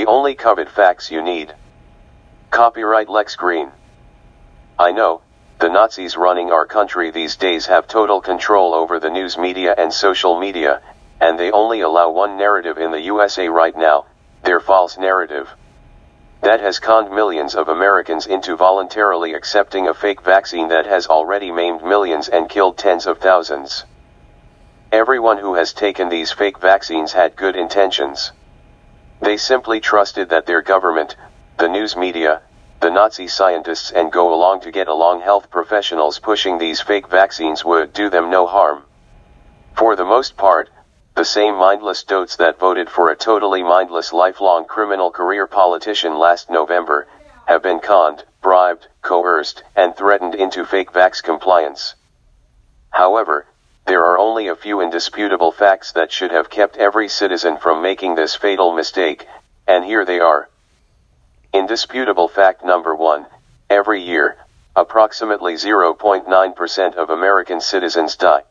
The only COVID facts you need. Copyright Lex Greene. I know, the Nazis running our country these days have total control over the news media and social media, and they only allow one narrative in the USA right now, their false narrative. That has conned millions of Americans into voluntarily accepting a fake vaccine that has already maimed millions and killed tens of thousands. Everyone who has taken these fake vaccines had good intentions. They simply trusted that their government, the news media, the Nazi scientists and go along to get along health professionals pushing these fake vaccines would do them no harm. For the most part, the same mindless dotes that voted for a totally mindless lifelong criminal career politician last November, have been conned, bribed, coerced, and threatened into fake vax compliance. However, there are only a few indisputable facts that should have kept every citizen from making this fatal mistake, and here they are. Indisputable fact number one, every year, approximately 0.9% of American citizens die.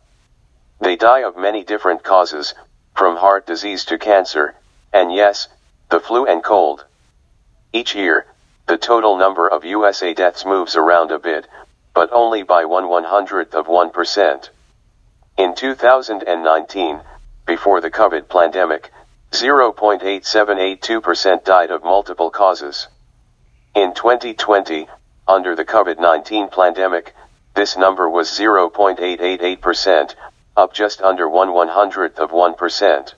They die of many different causes, from heart disease to cancer, and yes, the flu and cold. Each year, the total number of USA deaths moves around a bit, but only by one one hundredth of 1%. In 2019, before the COVID pandemic, 0.8782% died of multiple causes. In 2020, under the COVID-19 pandemic, this number was 0.888%, up just under one one hundredth of 1%.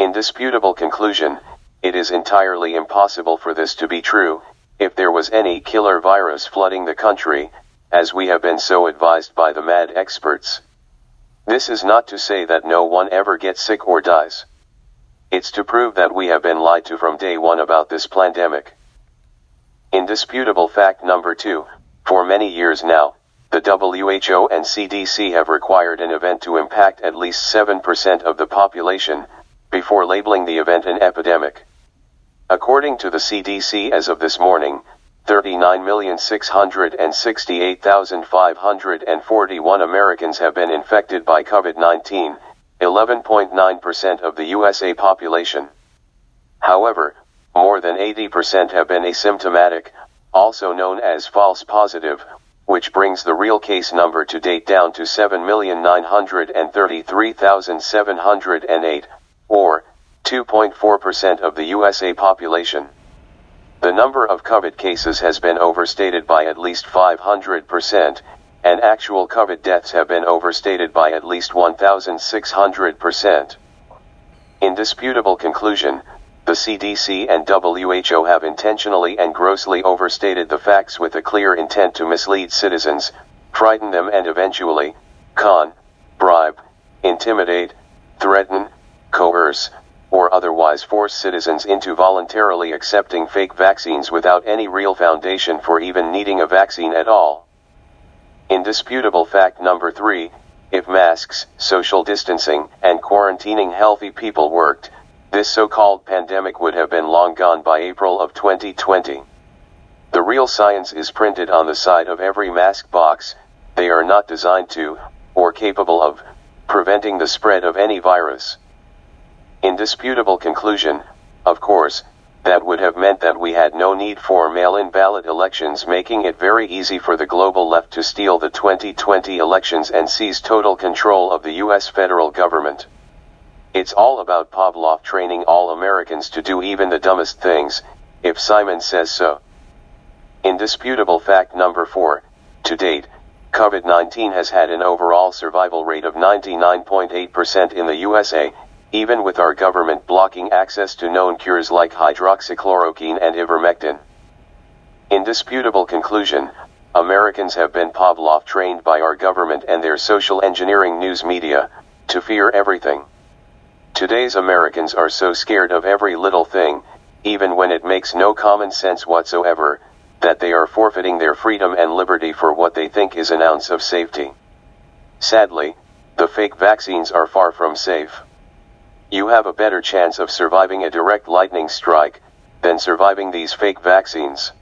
Indisputable conclusion, it is entirely impossible for this to be true, if there was any killer virus flooding the country, as we have been so advised by the mad experts. This is not to say that no one ever gets sick or dies. It's to prove that we have been lied to from day one about this pandemic. Indisputable fact number two, for many years now, the WHO and CDC have required an event to impact at least 7% of the population, before labeling the event an epidemic. According to the CDC as of this morning, 39,668,541 Americans have been infected by COVID-19, 11.9% of the USA population. However, more than 80% have been asymptomatic, also known as false positive, which brings the real case number to date down to 7,933,708, or 2.4% of the USA population. The number of COVID cases has been overstated by at least 500%, and actual COVID deaths have been overstated by at least 1,600%. Indisputable conclusion, the CDC and WHO have intentionally and grossly overstated the facts with a clear intent to mislead citizens, frighten them and eventually, con, bribe, intimidate, threaten, coerce, or otherwise force citizens into voluntarily accepting fake vaccines without any real foundation for even needing a vaccine at all. Indisputable fact number three, if masks, social distancing, and quarantining healthy people worked, this so-called pandemic would have been long gone by April of 2020. The real science is printed on the side of every mask box, they are not designed to, or capable of, preventing the spread of any virus. Indisputable conclusion, of course, that would have meant that we had no need for mail-in ballot elections making it very easy for the global left to steal the 2020 elections and seize total control of the US federal government. It's all about Pavlov training all Americans to do even the dumbest things, if Simon says so. Indisputable fact number 4, to date, COVID-19 has had an overall survival rate of 99.8% in the USA, even with our government blocking access to known cures like hydroxychloroquine and ivermectin. Indisputable conclusion, Americans have been Pavlov trained by our government and their social engineering news media, to fear everything. Today's Americans are so scared of every little thing, even when it makes no common sense whatsoever, that they are forfeiting their freedom and liberty for what they think is an ounce of safety. Sadly, the fake vaccines are far from safe. You have a better chance of surviving a direct lightning strike than surviving these fake vaccines.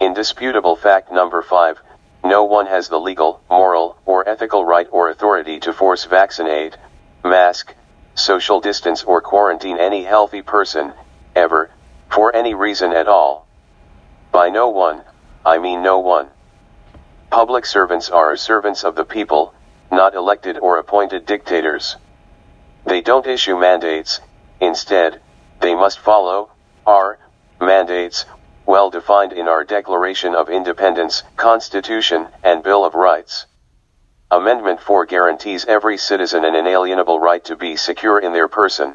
Indisputable fact number 5 no one has the legal, moral, or ethical right or authority to force vaccinate, mask, social distance, or quarantine any healthy person, ever, for any reason at all. By no one, I mean no one. Public servants are servants of the people, not elected or appointed dictators. They don't issue mandates, instead, they must follow, our, mandates, well defined in our Declaration of Independence, Constitution, and Bill of Rights. Amendment 4 guarantees every citizen an inalienable right to be secure in their person.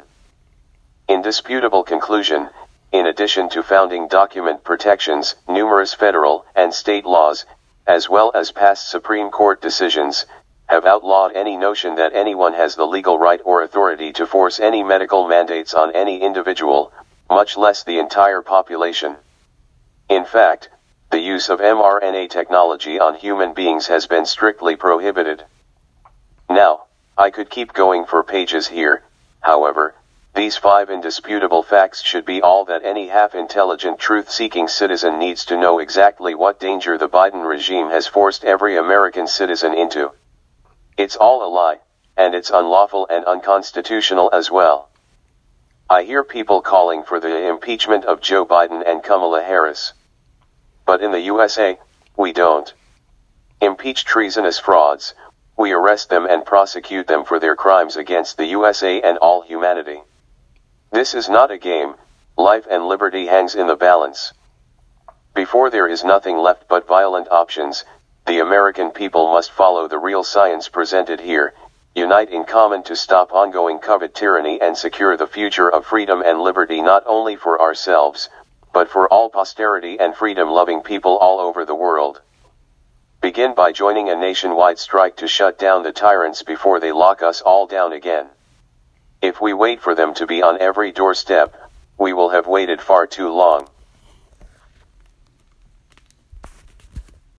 Indisputable conclusion, in addition to founding document protections, numerous federal and state laws, as well as past Supreme Court decisions, have outlawed any notion that anyone has the legal right or authority to force any medical mandates on any individual, much less the entire population. In fact, the use of mRNA technology on human beings has been strictly prohibited. Now, I could keep going for pages here, however, these five indisputable facts should be all that any half-intelligent truth-seeking citizen needs to know exactly what danger the Biden regime has forced every American citizen into. It's all a lie, and it's unlawful and unconstitutional as well. I hear people calling for the impeachment of Joe Biden and Kamala Harris. But in the USA, we don't. Impeach treasonous frauds, we arrest them and prosecute them for their crimes against the USA and all humanity. This is not a game, life and liberty hangs in the balance. Before there is nothing left but violent options, the American people must follow the real science presented here, unite in common to stop ongoing COVID tyranny and secure the future of freedom and liberty not only for ourselves, but for all posterity and freedom loving people all over the world. Begin by joining a nationwide strike to shut down the tyrants before they lock us all down again. If we wait for them to be on every doorstep, we will have waited far too long.